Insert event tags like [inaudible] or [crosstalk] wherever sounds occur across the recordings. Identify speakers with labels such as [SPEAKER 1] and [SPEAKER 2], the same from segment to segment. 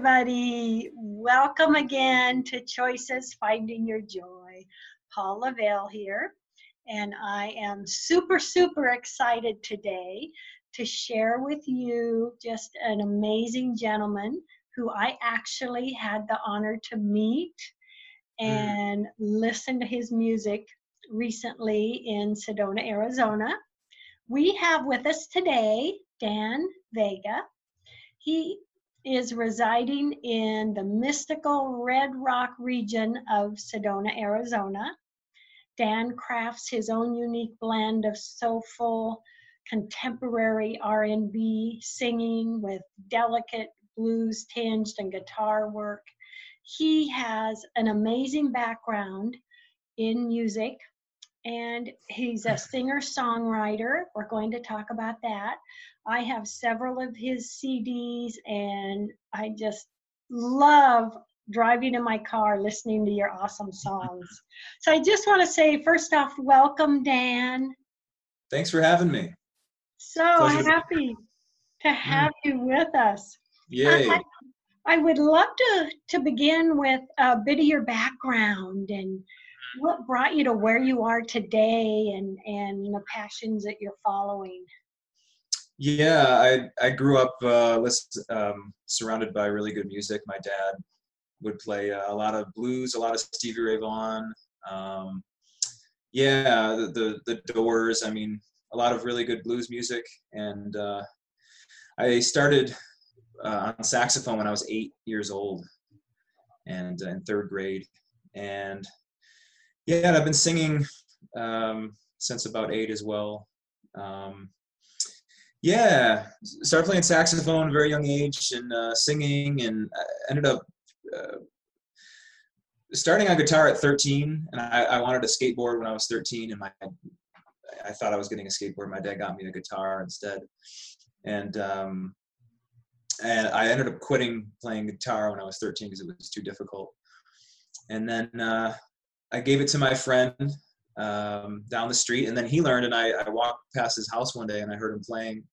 [SPEAKER 1] everybody. Welcome again to Choices Finding Your Joy. Paula Vail here, and I am super, super excited today to share with you just an amazing gentleman who I actually had the honor to meet and mm. listen to his music recently in Sedona, Arizona. We have with us today Dan Vega. He is residing in the mystical Red Rock region of Sedona, Arizona. Dan crafts his own unique blend of soulful contemporary R&B singing with delicate blues tinged and guitar work. He has an amazing background in music and he's a singer songwriter. We're going to talk about that. I have several of his CDs, and I just love driving in my car listening to your awesome songs. So I just want to say, first off, welcome, Dan.
[SPEAKER 2] Thanks for having me.
[SPEAKER 1] So Pleasure. happy to have mm. you with us.
[SPEAKER 2] Yay.
[SPEAKER 1] I, I would love to, to begin with a bit of your background and what brought you to where you are today and, and the passions that you're following.
[SPEAKER 2] Yeah, I I grew up uh, um, surrounded by really good music. My dad would play uh, a lot of blues, a lot of Stevie Ray Vaughan. Um, yeah, the, the, the Doors. I mean, a lot of really good blues music, and uh, I started uh, on saxophone when I was eight years old, and uh, in third grade, and yeah, and I've been singing um, since about eight as well. Um, yeah, started playing saxophone at a very young age and uh, singing, and I ended up uh, starting on guitar at 13. And I, I, wanted a skateboard when I was 13, and my I thought I was getting a skateboard. My dad got me a guitar instead, and um, and I ended up quitting playing guitar when I was 13 because it was too difficult. And then uh, I gave it to my friend um, down the street, and then he learned. And I, I, walked past his house one day, and I heard him playing,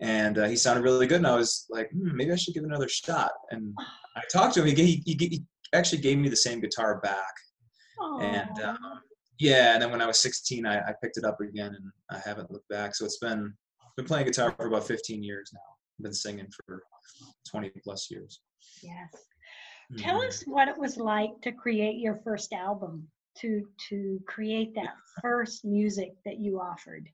[SPEAKER 2] and uh, he sounded really good. And I was like, hmm, maybe I should give it another shot. And I talked to him. He, he, he actually gave me the same guitar back, Aww. and um, yeah. And then when I was 16, I, I, picked it up again, and I haven't looked back. So it's been been playing guitar for about 15 years now. I've been singing for 20 plus years.
[SPEAKER 1] Yes. Tell mm-hmm. us what it was like to create your first album, to to create that [laughs] first music that you offered.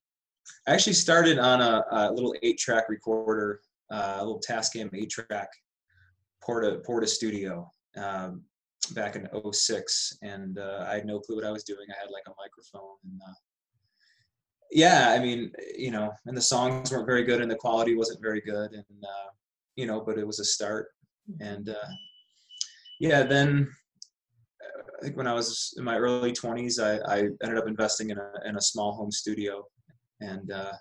[SPEAKER 2] I actually started on a, a little eight-track recorder, uh, a little Tascam eight-track Porta Porta Studio um, back in 06, and uh, I had no clue what I was doing. I had like a microphone, and uh, yeah, I mean, you know, and the songs weren't very good, and the quality wasn't very good, and uh, you know, but it was a start, mm-hmm. and uh, yeah, then uh, I think when I was in my early 20s, I, I ended up investing in a, in a small home studio. And uh,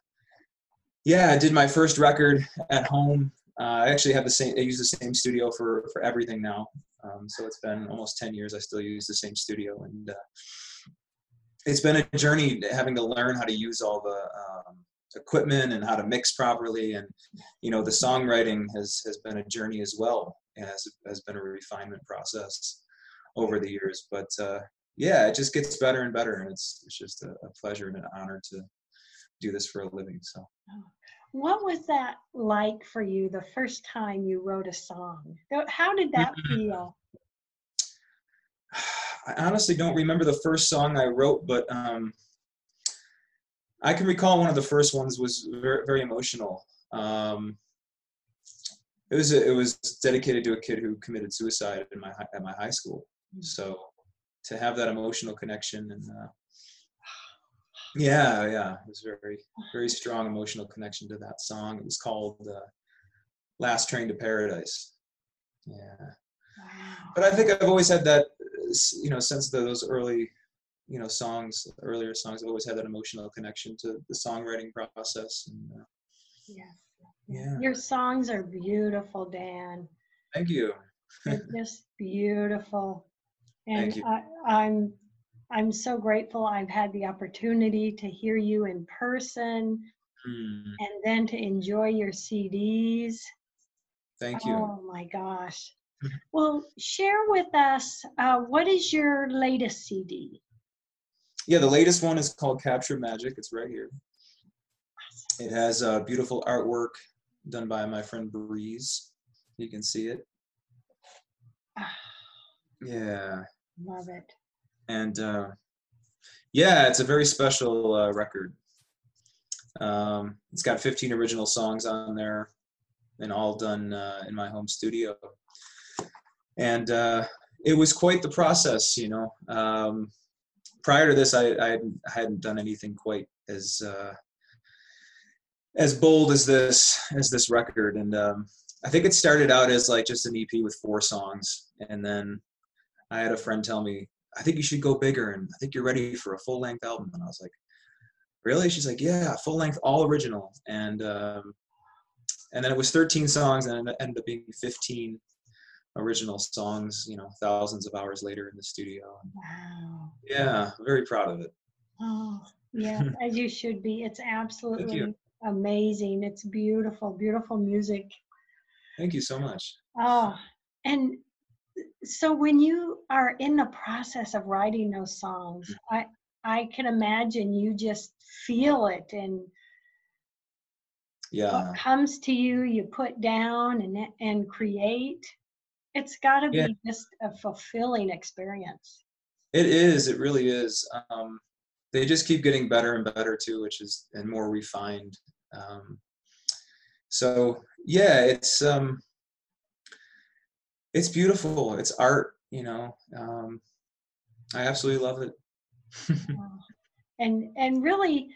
[SPEAKER 2] yeah, I did my first record at home. Uh, I actually have the same, I use the same studio for, for everything now. Um, so it's been almost 10 years. I still use the same studio. And uh, it's been a journey having to learn how to use all the um, equipment and how to mix properly. And, you know, the songwriting has, has been a journey as well has has been a refinement process over the years. But uh, yeah, it just gets better and better, and it's it's just a, a pleasure and an honor to do this for a living. So.
[SPEAKER 1] Oh. What was that like for you the first time you wrote a song? How did that [laughs] feel?
[SPEAKER 2] I honestly don't remember the first song I wrote, but um, I can recall one of the first ones was very, very emotional. Um, it was a, it was dedicated to a kid who committed suicide in my at my high school. Hmm. So to have that emotional connection and uh, yeah, yeah, it was very very strong emotional connection to that song. It was called uh, "Last Train to Paradise." Yeah, but I think I've always had that, you know, since the, those early, you know, songs, earlier songs. I've always had that emotional connection to the songwriting process. And, uh,
[SPEAKER 1] yeah yeah. Your songs are beautiful, Dan.
[SPEAKER 2] Thank you.
[SPEAKER 1] They're [laughs] just beautiful. And I, I'm I'm so grateful I've had the opportunity to hear you in person mm. and then to enjoy your CDs.
[SPEAKER 2] Thank you.
[SPEAKER 1] Oh my gosh. [laughs] Well, share with us uh, what is your latest CD?
[SPEAKER 2] Yeah, the latest one is called Capture Magic. It's right here. It has uh, beautiful artwork done by my friend Breeze. You can see it.
[SPEAKER 1] Ah, [sighs]
[SPEAKER 2] Yeah,
[SPEAKER 1] love it.
[SPEAKER 2] and uh, yeah, it's a very special uh, record. Um, it's got 15 original songs on there, and all done uh, in my home studio. And uh, it was quite the process, you know. Um, prior to this, I, I hadn't- I hadn't done anything quite as uh, as bold as this as this record, and um, I think it started out as like just an EP with four songs, and then I had a friend tell me, I think you should go bigger and I think you're ready for a full length album. And I was like, really? She's like, yeah, full length, all original. And um, and then it was 13 songs and it ended up being 15 original songs, you know, thousands of hours later in the studio.
[SPEAKER 1] Wow.
[SPEAKER 2] Yeah, very proud of it.
[SPEAKER 1] Oh, yes, [laughs] as you should be. It's absolutely amazing. It's beautiful, beautiful music.
[SPEAKER 2] Thank you so much.
[SPEAKER 1] Oh, and so when you are in the process of writing those songs, I I can imagine you just feel it and
[SPEAKER 2] Yeah.
[SPEAKER 1] what comes to you, you put down and and create. It's got to
[SPEAKER 2] Yeah.
[SPEAKER 1] be just a fulfilling experience.
[SPEAKER 2] It is. It really is. Um, they just keep getting better and better too, which is and more refined. Um, so yeah, it's um, it's beautiful. It's art. You know, um, I absolutely love it. [laughs]
[SPEAKER 1] And and really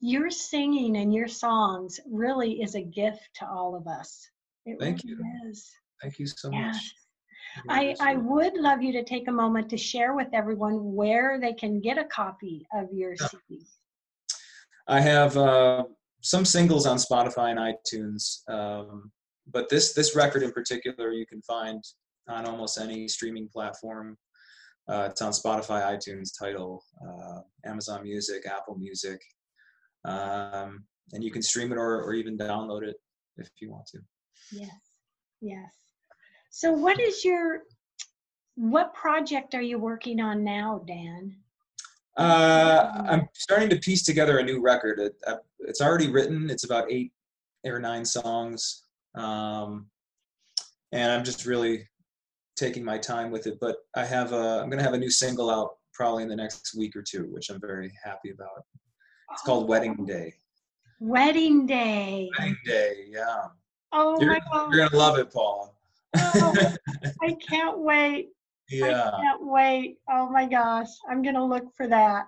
[SPEAKER 1] your singing and your songs really is a gift to all of us it
[SPEAKER 2] Thank
[SPEAKER 1] really
[SPEAKER 2] you.
[SPEAKER 1] is
[SPEAKER 2] Thank you so
[SPEAKER 1] yes.
[SPEAKER 2] much.
[SPEAKER 1] I, I would love you to take a moment to share with everyone where they can get a copy of your CD.
[SPEAKER 2] I have uh, some singles on Spotify and iTunes, um, but this this record in particular you can find on almost any streaming platform. Uh, it's on Spotify, iTunes, Tidal, uh, Amazon Music, Apple Music, um, and you can stream it or, or even download it if you want to.
[SPEAKER 1] Yes, yes. So, what is your what project are you working on now, Dan?
[SPEAKER 2] Uh, I'm starting to piece together a new record. It, uh, it's already written. It's about eight or nine songs, um, and I'm just really taking my time with it. But I have a, I'm gonna have a new single out probably in the next week or two, which I'm very happy about. It's called Wedding Day.
[SPEAKER 1] Wedding Day.
[SPEAKER 2] Wedding Day, yeah.
[SPEAKER 1] Oh
[SPEAKER 2] You're,
[SPEAKER 1] my God!
[SPEAKER 2] you're gonna love it, Paula.
[SPEAKER 1] Oh, [laughs] I can't wait.
[SPEAKER 2] yeah,
[SPEAKER 1] I can't wait. Oh my gosh. I'm going to look for that.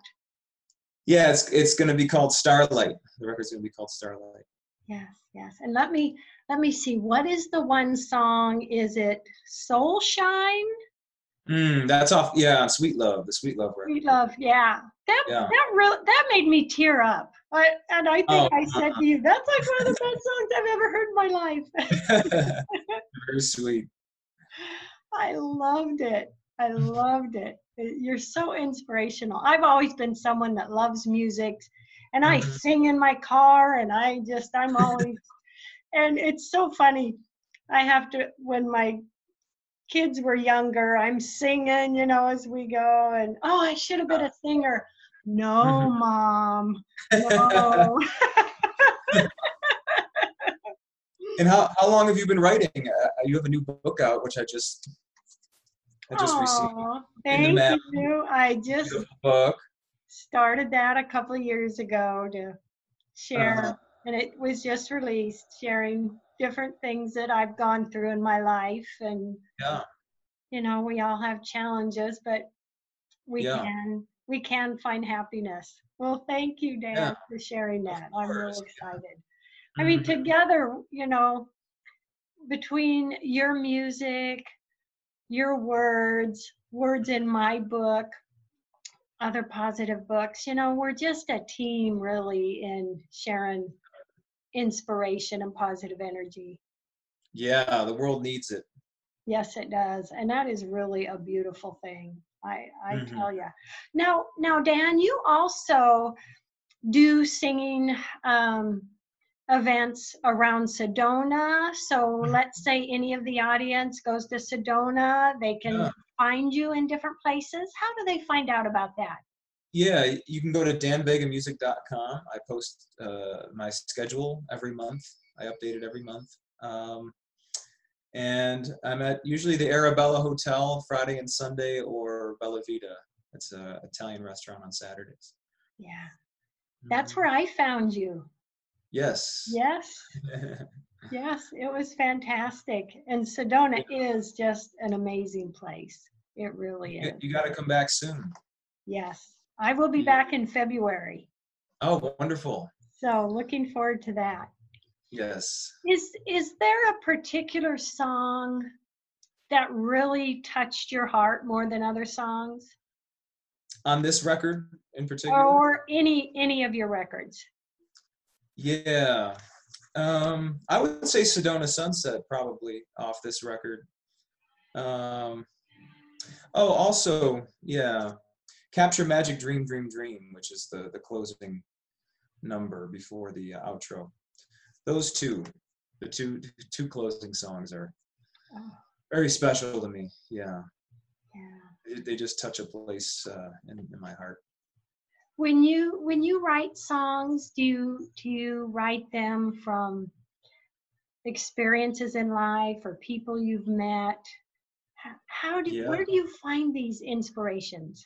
[SPEAKER 2] yeah. It's it's gonna be called Starlight. The record's gonna be called Starlight.
[SPEAKER 1] Yes, yes. And let me let me see. What is the one song? Is it Soul Shine?
[SPEAKER 2] Mm, that's off. Yeah, Sweet Love, the Sweet Love record.
[SPEAKER 1] Sweet Love. Yeah. That
[SPEAKER 2] Yeah.
[SPEAKER 1] that really that made me tear up. I, and I think
[SPEAKER 2] Oh.
[SPEAKER 1] I said to you, that's like one of the best songs I've ever heard in my life. [laughs] [laughs]
[SPEAKER 2] Very sweet.
[SPEAKER 1] I loved it. I loved it. You're so inspirational. I've always been someone that loves music and I
[SPEAKER 2] Mhm.
[SPEAKER 1] sing in my car and I just, I'm always, and it's so funny. I have to, when my kids were younger, I'm singing, you know, as we go and, oh, I should have been a singer. No,
[SPEAKER 2] Mhm.
[SPEAKER 1] mom. [laughs] No. [laughs]
[SPEAKER 2] And how, how long have you been writing? Uh, you have a new book out, which I just I just received.
[SPEAKER 1] Aw,
[SPEAKER 2] in the mail.
[SPEAKER 1] thank you. I just
[SPEAKER 2] book.
[SPEAKER 1] started that a couple of years ago to share
[SPEAKER 2] Uh-huh.
[SPEAKER 1] and it was just released sharing different things that i've gone through in my life and
[SPEAKER 2] Yeah.
[SPEAKER 1] you know we all have challenges but we
[SPEAKER 2] Yeah.
[SPEAKER 1] can we can find happiness well thank you dan
[SPEAKER 2] Yeah.
[SPEAKER 1] for sharing that i'm really excited i mean together you know between your music your words words in my book other positive books. You know, we're just a team really in sharing inspiration and positive energy.
[SPEAKER 2] Yeah, the world needs it.
[SPEAKER 1] Yes, it does. And that is really a beautiful thing. I, I
[SPEAKER 2] Mhm.
[SPEAKER 1] tell you. Now, now, Dan, you also do singing um, events around Sedona. So
[SPEAKER 2] Mhm.
[SPEAKER 1] let's say any of the audience goes to Sedona, they can
[SPEAKER 2] Yeah.
[SPEAKER 1] find you in different places. How do they find out about that?
[SPEAKER 2] Yeah, you can go to danvegamusic.com. I post uh, my schedule every month. I update it every month. Um, and I'm at usually the Arabella Hotel Friday and Sunday or Bella Vita. It's an Italian restaurant on Saturdays.
[SPEAKER 1] Yeah, that's
[SPEAKER 2] Mhm.
[SPEAKER 1] where I found you.
[SPEAKER 2] Yes.
[SPEAKER 1] Yes, [laughs] yes, it was fantastic. And Sedona is just an amazing place. It really
[SPEAKER 2] you,
[SPEAKER 1] is.
[SPEAKER 2] you got to come back soon.
[SPEAKER 1] Yes, I will be back in February.
[SPEAKER 2] Oh, wonderful.
[SPEAKER 1] So looking forward to that.
[SPEAKER 2] Yes.
[SPEAKER 1] Is is there a particular song that really touched your heart more than other songs?
[SPEAKER 2] On this record in particular?
[SPEAKER 1] Or any any of your records?
[SPEAKER 2] Yeah. Um, I would say Sedona Sunset probably off this record. Um, oh, also, yeah, Capture Magic Dream Dream Dream, which is the the closing number before the uh, outro. Those two, the two two closing songs are
[SPEAKER 1] Oh,
[SPEAKER 2] very special to me. Yeah,
[SPEAKER 1] yeah.
[SPEAKER 2] they, they just touch a place uh, in, in my heart.
[SPEAKER 1] When you when you write songs, do you do you write them from experiences in life or people you've met? How, do
[SPEAKER 2] Yeah.
[SPEAKER 1] where do you find these inspirations?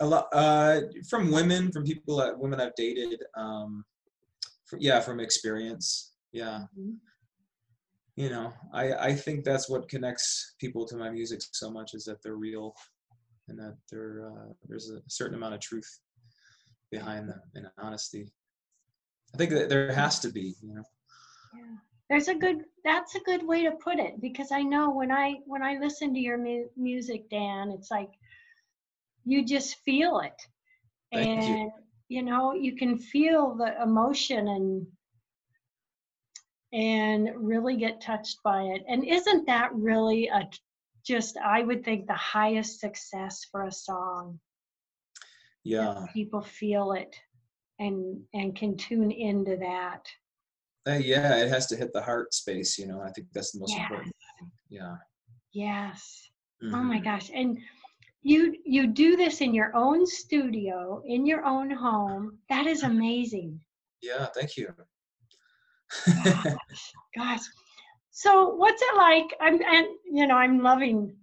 [SPEAKER 2] a lot uh, from women, from people that women I've dated. Um, fr yeah, from experience. Yeah,
[SPEAKER 1] Mhm.
[SPEAKER 2] you know, I I think that's what connects people to my music so much is that they're real, and that there uh, there's a certain amount of truth behind them and honesty. I think that there has to be, you know.
[SPEAKER 1] Yeah. There's a good that's a good way to put it because I know when I when I listen to your mu- music Dan it's like you just feel it.
[SPEAKER 2] Thank
[SPEAKER 1] and you know you can feel the emotion and and really get touched by it. And isn't that really a just I would think the highest success for a song
[SPEAKER 2] Yeah,
[SPEAKER 1] people feel it and and can tune into that.
[SPEAKER 2] Uh, yeah, it has to hit the heart space, you know. I think that's the most
[SPEAKER 1] Yes.
[SPEAKER 2] important. Thing. Yeah.
[SPEAKER 1] Yes. Oh my
[SPEAKER 2] Mhm.
[SPEAKER 1] gosh. And you you do this in your own studio, in your own home. That is [laughs] amazing.
[SPEAKER 2] Yeah, thank you.
[SPEAKER 1] Gosh. [laughs] Gosh. So what's it like? I'm and you know, I'm loving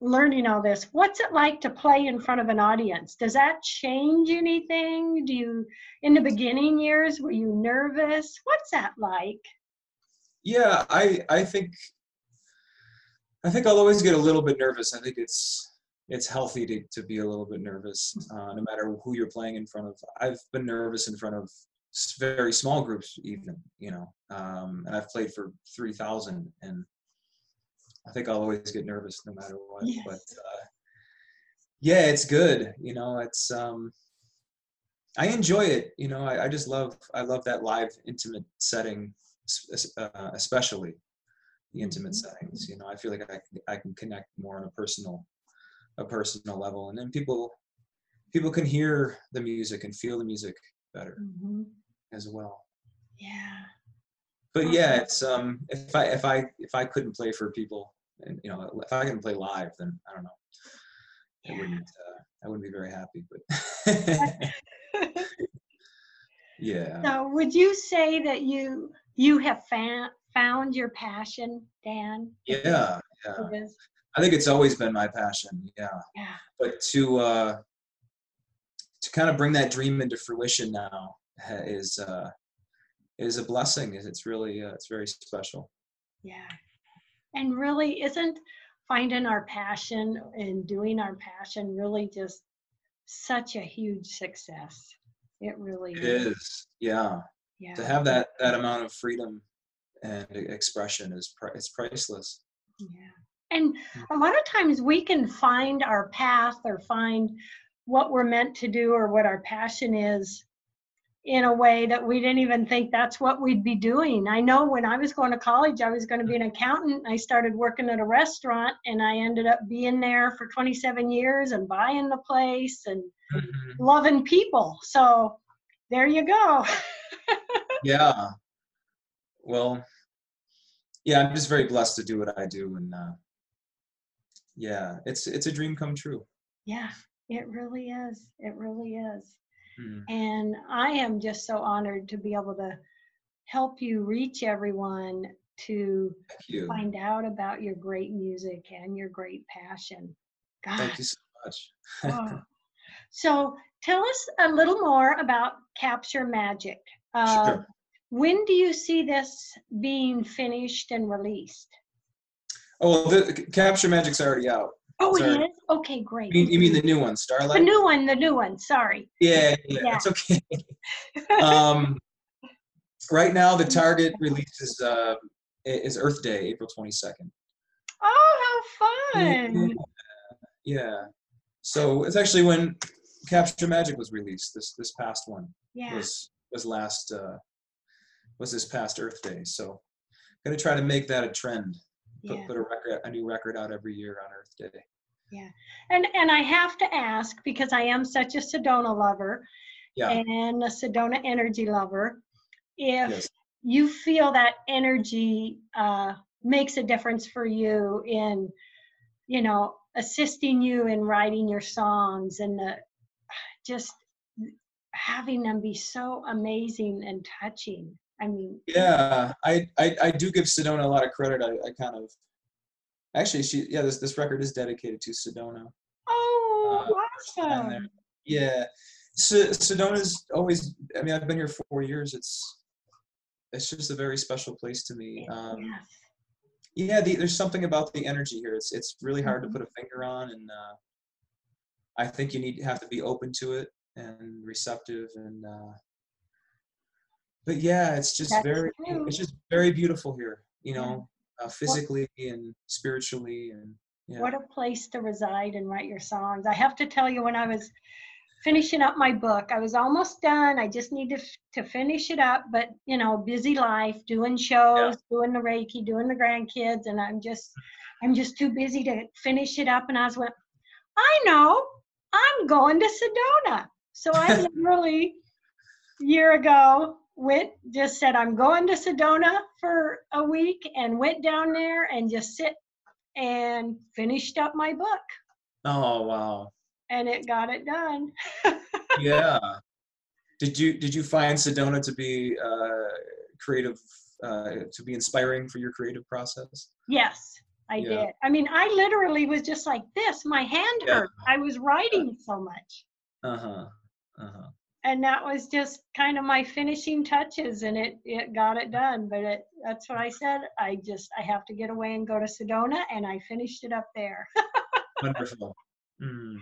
[SPEAKER 1] learning all this. What's it like to play in front of an audience? Does that change anything? Do you in the beginning years were you nervous? What's that like?
[SPEAKER 2] yeah, I I think I think I'll always get a little bit nervous. I think it's it's healthy to, to be a little bit nervous, uh, no matter who you're playing in front of. I've been nervous in front of very small groups, even you know, um, and I've played for three thousand, and I think I'll always get nervous no matter what.
[SPEAKER 1] Yes.
[SPEAKER 2] But uh, yeah, it's good. You know, it's um, I enjoy it. You know, I, I just love I love that live intimate setting, uh, especially the intimate
[SPEAKER 1] Mhm.
[SPEAKER 2] settings. You know, I feel like I can- I can connect more on a personal a personal level, and then people people can hear the music and feel the music better
[SPEAKER 1] Mhm.
[SPEAKER 2] as well.
[SPEAKER 1] Yeah.
[SPEAKER 2] But yeah, it's um if I if I if I couldn't play for people and you know if I can play live, then I don't know. I wouldn't uh, I wouldn't be very happy, but [laughs] [laughs] yeah.
[SPEAKER 1] So would you say that you you have found found your passion, Dan?
[SPEAKER 2] Yeah, yeah. I think it's always been my passion. Yeah,
[SPEAKER 1] Yeah.
[SPEAKER 2] but to uh, to kind of bring that dream into fruition now is uh, is a blessing. It's really uh, it's very special.
[SPEAKER 1] Yeah. And really isn't finding our passion and doing our passion really just such a huge success. It really
[SPEAKER 2] It
[SPEAKER 1] is.
[SPEAKER 2] is. Yeah,
[SPEAKER 1] Yeah.
[SPEAKER 2] to have that that amount of freedom and expression is pri- it's priceless.
[SPEAKER 1] Yeah. And hmm. a lot of times we can find our path or find what we're meant to do or what our passion is in a way that we didn't even think that's what we'd be doing. I know when I was going to college, I was going to be an accountant. I started working at a restaurant and I ended up being there for 27 years and buying the place and loving people. So there you go. [laughs]
[SPEAKER 2] yeah well, yeah, I'm just very blessed to do what I do, and uh, yeah, it's it's a dream come true.
[SPEAKER 1] Yeah, it really is. It really is.
[SPEAKER 2] Mm.
[SPEAKER 1] And I am just so honored to be able to help you reach everyone to find out about your great music and your great passion. God.
[SPEAKER 2] Thank you so much.
[SPEAKER 1] oh. [laughs] So tell us a little more about Capture Magic. Uh,
[SPEAKER 2] Sure.
[SPEAKER 1] When do you see this being finished and released?
[SPEAKER 2] Oh, well, the Capture Magic's already out.
[SPEAKER 1] Oh, it
[SPEAKER 2] Sorry.
[SPEAKER 1] is? Okay, great.
[SPEAKER 2] You mean, you mean the new one, Starlight?
[SPEAKER 1] the new one, the new one, sorry.
[SPEAKER 2] Yeah, yeah,
[SPEAKER 1] Yeah.
[SPEAKER 2] it's okay. [laughs] um, right now, the target release is uh, is Earth Day, April twenty second.
[SPEAKER 1] Oh, how fun.
[SPEAKER 2] Yeah. So it's actually when Capture Magic was released. This this past one
[SPEAKER 1] Yeah.
[SPEAKER 2] was was last uh, was this past Earth Day. So I'm gonna try to make that a trend. Put,
[SPEAKER 1] Yeah.
[SPEAKER 2] put a record a new record out every year on Earth Day.
[SPEAKER 1] Yeah, and and I have to ask because I am such a Sedona lover
[SPEAKER 2] Yeah.
[SPEAKER 1] and a Sedona energy lover, if
[SPEAKER 2] Yes.
[SPEAKER 1] you feel that energy uh, makes a difference for you in, you know, assisting you in writing your songs and the, just having them be so amazing and touching. I mean,
[SPEAKER 2] Yeah, I, I I do give Sedona a lot of credit. I, I kind of actually she yeah this this record is dedicated to Sedona.
[SPEAKER 1] oh,
[SPEAKER 2] Uh,
[SPEAKER 1] awesome.
[SPEAKER 2] Yeah, Se- Sedona's always. I mean, I've been here four years. It's it's just a very special place to me. Um,
[SPEAKER 1] yes.
[SPEAKER 2] yeah, the, there's something about the energy here. It's it's really hard
[SPEAKER 1] Mhm.
[SPEAKER 2] to put a finger on, and uh, I think you need to have to be open to it and receptive. And uh, but yeah, it's just
[SPEAKER 1] That's
[SPEAKER 2] very
[SPEAKER 1] true.
[SPEAKER 2] it's just very beautiful here. You
[SPEAKER 1] Yeah.
[SPEAKER 2] know, uh, physically and spiritually, and yeah.
[SPEAKER 1] What a place to reside and write your songs. I have to tell you, when I was finishing up my book, I was almost done. I just need to, to finish it up, but you know, busy life, doing shows, doing the Reiki, doing the grandkids, and I'm just, I'm just too busy to finish it up. And I was went, I know, I'm going to Sedona. So I [laughs] literally, year ago, went just said I'm going to Sedona for a week and went down there and just sit and finished up my book
[SPEAKER 2] Oh wow.
[SPEAKER 1] and it got it done. [laughs]
[SPEAKER 2] yeah. Did you did you find Sedona to be uh, creative, uh, to be inspiring for your creative process?
[SPEAKER 1] yes, I
[SPEAKER 2] Yeah.
[SPEAKER 1] did. I mean, I literally was just like this. My hand
[SPEAKER 2] Yeah.
[SPEAKER 1] hurt. I was writing so much.
[SPEAKER 2] Uh-huh. Uh huh.
[SPEAKER 1] And that was just kind of my finishing touches and it, it got it done. But it, that's what I said. I just, I have to get away and go to Sedona and I finished it up there. [laughs]
[SPEAKER 2] Wonderful. Mm.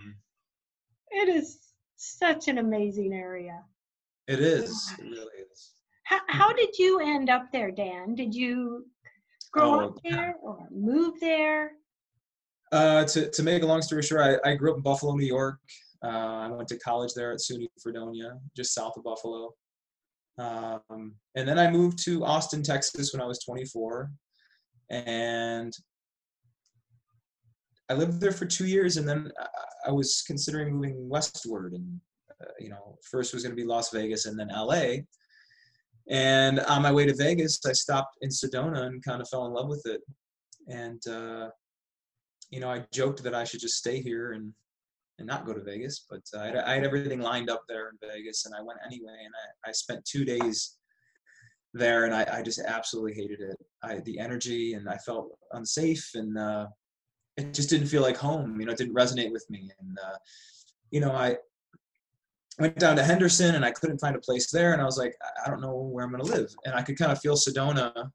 [SPEAKER 1] it is such an amazing area.
[SPEAKER 2] It is. It really is.
[SPEAKER 1] How, how did you end up there, Dan? Did you grow up
[SPEAKER 2] Oh,
[SPEAKER 1] there or move there?
[SPEAKER 2] Uh, to to make a long story short, I, I grew up in Buffalo, New York. Uh, I went to college there at SUNY Fredonia, just south of Buffalo. Um, and then I moved to Austin, Texas when I was 24. And I lived there for two years, and then I- was considering moving westward. And, uh, you know, first was going to be Las Vegas and then LA. And on my way to Vegas, I stopped in Sedona and kind of fell in love with it. And, uh, you know, I joked that I should just stay here and and not go to Vegas, but uh, I, had, I had everything lined up there in Vegas, and I went anyway. And I, I spent two days there, and I, I just absolutely hated it. I the energy, and I felt unsafe, and uh, it just didn't feel like home. You know, it didn't resonate with me. And uh, you know, I went down to Henderson, and I couldn't find a place there, and I was like, I- don't know where I'm gonna live. And I could kind of feel Sedona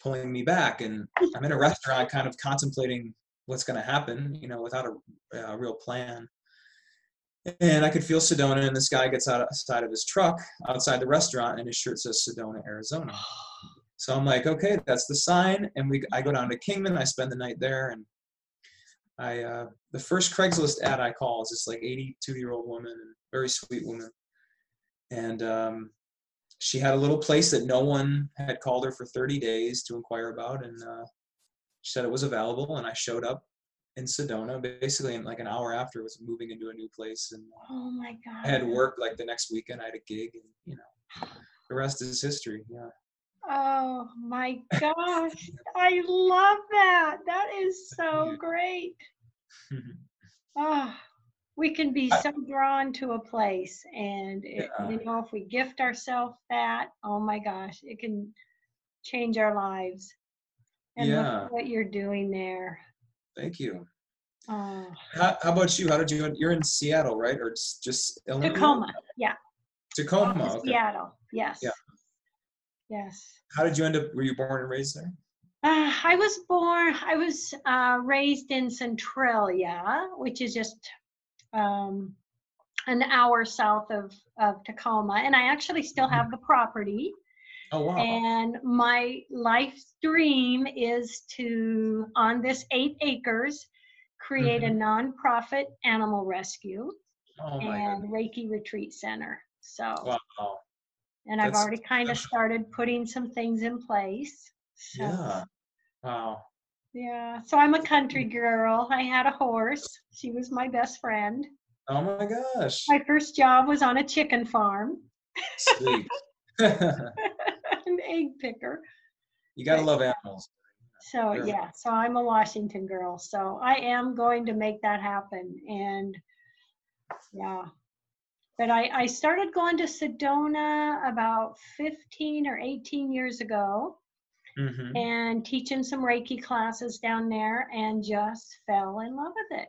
[SPEAKER 2] pulling me back, and I'm in a restaurant, kind of contemplating what's going to happen, you know, without a, a real plan. And I could feel Sedona, and this guy gets out outside of his truck outside the restaurant, and his shirt says Sedona, Arizona. [sighs] So I'm like, okay, that's the sign. And we, I go down to Kingman. I spend the night there, and I, uh, the first Craigslist ad I call is this like 82 year old woman, very sweet woman, and um, she had a little place that no one had called her for 30 days to inquire about, and uh, she said it was available, and I showed up in Sedona basically in like an hour after was moving into a new place, and uh,
[SPEAKER 1] Oh my God.
[SPEAKER 2] I had work like the next weekend. I had a gig, and you know, the [sighs] rest is history. Yeah.
[SPEAKER 1] Oh my [laughs] gosh. I love that. That is so great. Oh, [laughs] we can be so drawn to a place and it,
[SPEAKER 2] Yeah.
[SPEAKER 1] you know if we gift ourselves that, oh my gosh, it can change our lives. And
[SPEAKER 2] Yeah.
[SPEAKER 1] at what you're doing there.
[SPEAKER 2] Thank you.
[SPEAKER 1] Oh,
[SPEAKER 2] How, how about you? How did you? You're in Seattle, right? Or just, just Illinois?
[SPEAKER 1] Tacoma. Yeah.
[SPEAKER 2] Tacoma. Okay.
[SPEAKER 1] Seattle. Yes.
[SPEAKER 2] Yeah.
[SPEAKER 1] Yes.
[SPEAKER 2] How did you end up? Were you born and raised there?
[SPEAKER 1] Uh, I was born, I was uh, raised in Centralia, which is just um, an hour south of, of Tacoma. And I actually still have the property.
[SPEAKER 2] Oh wow.
[SPEAKER 1] And my life's dream is to, on this eight acres, create a mm-hmm. nonprofit animal rescue
[SPEAKER 2] oh
[SPEAKER 1] and. Reiki retreat center. So,
[SPEAKER 2] Wow.
[SPEAKER 1] and I've already kind of started putting some things in place. So,
[SPEAKER 2] Yeah. Wow.
[SPEAKER 1] Yeah, so I'm a country mm. girl. I had a horse. She was my best friend.
[SPEAKER 2] Oh my gosh.
[SPEAKER 1] My first job was on a chicken farm,
[SPEAKER 2] Sweet. [laughs]
[SPEAKER 1] egg picker.
[SPEAKER 2] you gotta love animals.
[SPEAKER 1] So,
[SPEAKER 2] Sure.
[SPEAKER 1] yeah, so I'm a Washington girl. So I am going to make that happen. And yeah, but I, I started going to Sedona about 15 or 18 years ago
[SPEAKER 2] hmm
[SPEAKER 1] and teaching some Reiki classes down there and just fell in love with it.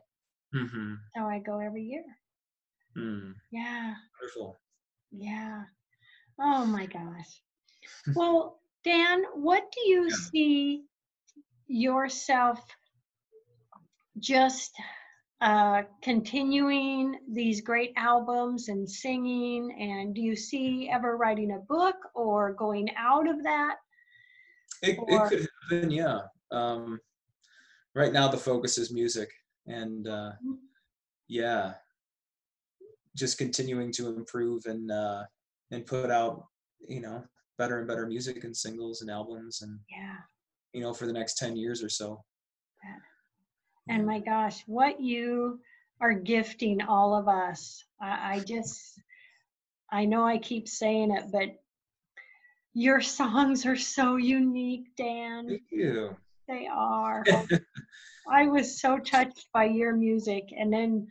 [SPEAKER 2] hmm
[SPEAKER 1] So I go every year.
[SPEAKER 2] Mm.
[SPEAKER 1] Yeah.
[SPEAKER 2] Wonderful.
[SPEAKER 1] Yeah. Oh my gosh. [laughs] Well, Dan, what do you
[SPEAKER 2] Yeah.
[SPEAKER 1] see yourself just uh, continuing these great albums and singing? And do you see ever writing a book or going out of that?
[SPEAKER 2] It,
[SPEAKER 1] Or-
[SPEAKER 2] it could happen, yeah. Um, right now, the focus is music, and uh,
[SPEAKER 1] Mhm.
[SPEAKER 2] yeah, just continuing to improve and uh, and put out, you know, better and better music and singles and albums, and
[SPEAKER 1] Yeah.
[SPEAKER 2] you know, for the next ten years or so.
[SPEAKER 1] And my gosh, what you are gifting all of us. I, I just, I know I keep saying it, but your songs are so unique, Dan.
[SPEAKER 2] Thank you.
[SPEAKER 1] They are. [laughs] I was so touched by your music and then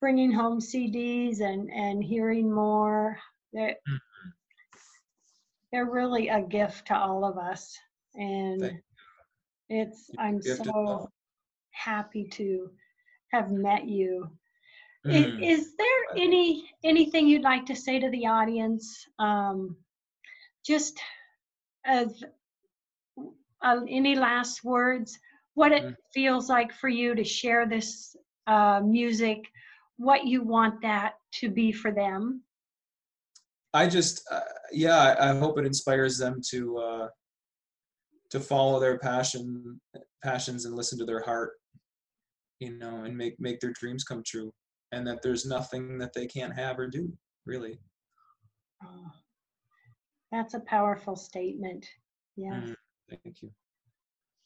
[SPEAKER 1] bringing home CDs and, and hearing more. They're,
[SPEAKER 2] Mhm.
[SPEAKER 1] They're really a gift to all of us. And it's, I'm so happy to have met you.
[SPEAKER 2] Mm.
[SPEAKER 1] Is there any anything you'd like to say to the audience? Um, just as uh, any last words? What it
[SPEAKER 2] Mm.
[SPEAKER 1] feels like for you to share this uh, music? What you want that to be for them?
[SPEAKER 2] I just, uh, yeah, I, hope it inspires them to uh, to follow their passion, passions, and listen to their heart, you know, and make make their dreams come true, and that there's nothing that they can't have or do, really.
[SPEAKER 1] Oh, that's a powerful statement. Yeah.
[SPEAKER 2] Mm, thank you.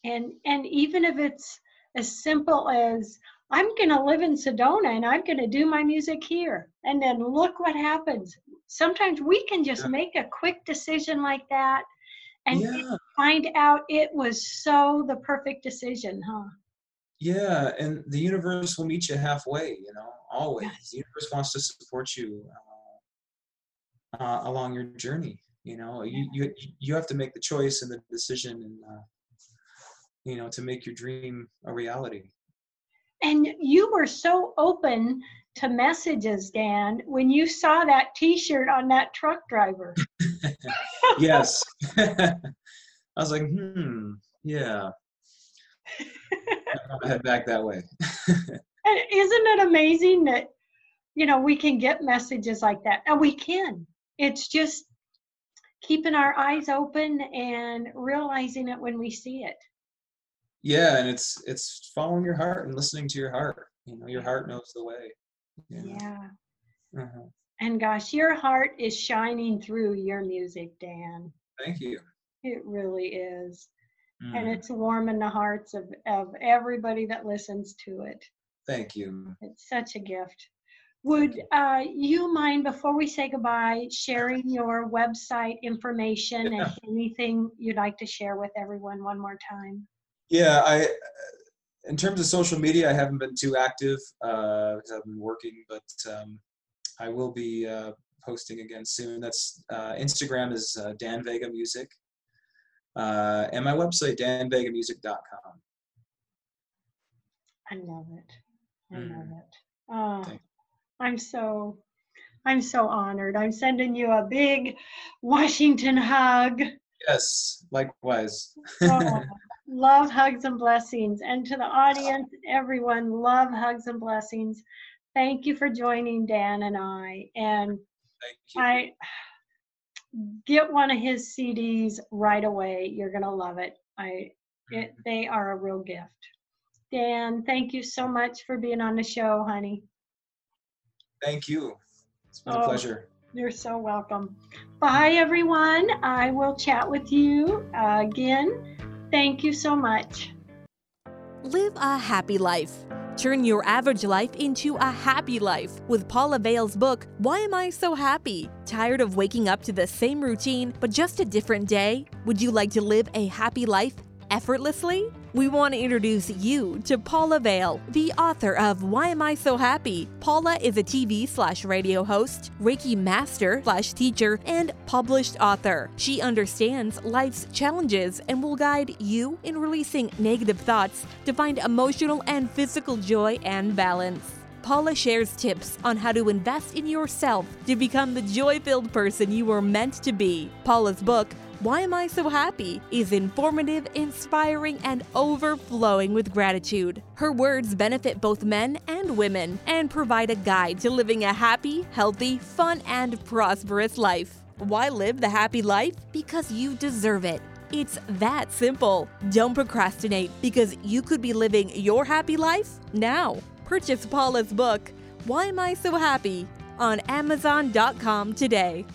[SPEAKER 1] and and even if it's as simple as i'm going to live in sedona and i'm going to do my music here and then look what happens sometimes we can just
[SPEAKER 2] Yeah.
[SPEAKER 1] make a quick decision like that and
[SPEAKER 2] yeah,
[SPEAKER 1] find out it was so the perfect decision huh
[SPEAKER 2] yeah, and the universe will meet you halfway, you know, always.
[SPEAKER 1] Yes.
[SPEAKER 2] The universe wants to support you uh, uh, along your journey. You know, you you you have to make the choice and the decision, and uh, you know, to make your dream a reality.
[SPEAKER 1] And you were so open to messages dan when you saw that t-shirt on that truck driver [laughs]
[SPEAKER 2] yes. [laughs] I was like, hmm, yeah. I'm head back that way. [laughs]
[SPEAKER 1] Isn't it amazing that you know we can get messages like that and we can it's just keeping our eyes open and realizing it when we see it
[SPEAKER 2] yeah, and it's it's following your heart and listening to your heart. You know, your heart knows the way. you know.
[SPEAKER 1] yeah
[SPEAKER 2] Uh-huh.
[SPEAKER 1] and gosh your heart is shining through your music dan
[SPEAKER 2] Thank you.
[SPEAKER 1] it really is and
[SPEAKER 2] Mm,
[SPEAKER 1] it's warming the hearts of, of everybody that listens to it
[SPEAKER 2] Thank you.
[SPEAKER 1] it's such a gift would uh, you mind, before we say goodbye, sharing your website information
[SPEAKER 2] Yeah.
[SPEAKER 1] and anything you'd like to share with everyone one more time?
[SPEAKER 2] Yeah, I. In terms of social media, I haven't been too active uh, because I've been working, but um, I will be uh, posting again soon. That's uh, Instagram is uh, Dan Vega Music, uh, and my website danvegamusic.com.
[SPEAKER 1] I love it. I
[SPEAKER 2] Mm.
[SPEAKER 1] love it. Oh, I'm so, I'm so honored. I'm sending you a big Washington hug.
[SPEAKER 2] Yes, likewise.
[SPEAKER 1] Oh, [laughs] love hugs and blessings. And to the audience, everyone, love hugs and blessings. Thank you for joining Dan and I. And I [sighs] get one of his CDs right away. You're gonna love it. I it they are a real gift. Dan, thank you so much for being on the show, honey.
[SPEAKER 2] Thank you. It's been a
[SPEAKER 1] Oh.
[SPEAKER 2] pleasure.
[SPEAKER 1] You're so welcome. Bye, everyone. I will chat with you uh, again. Thank you so much.
[SPEAKER 3] Live a happy life. Turn your average life into a happy life with Paula Vail's book, Why Am I So Happy? Tired of waking up to the same routine, but just a different day? Would you like to live a happy life effortlessly? We want to introduce you to Paula Vail, the author of Why Am I So Happy? Paula is a TV slash radio host, Reiki master slash teacher, and published author. She understands life's challenges and will guide you in releasing negative thoughts to find emotional and physical joy and balance. Paula shares tips on how to invest in yourself to become the joy filled person you were meant to be. Paula's book, why Am I So Happy? is informative, inspiring, and overflowing with gratitude. Her words benefit both men and women and provide a guide to living a happy, healthy, fun, and prosperous life. Why live the happy life? Because you deserve it. It's that simple. Don't procrastinate because you could be living your happy life now. Purchase Paula's book, Why Am I So Happy? on Amazon.com today.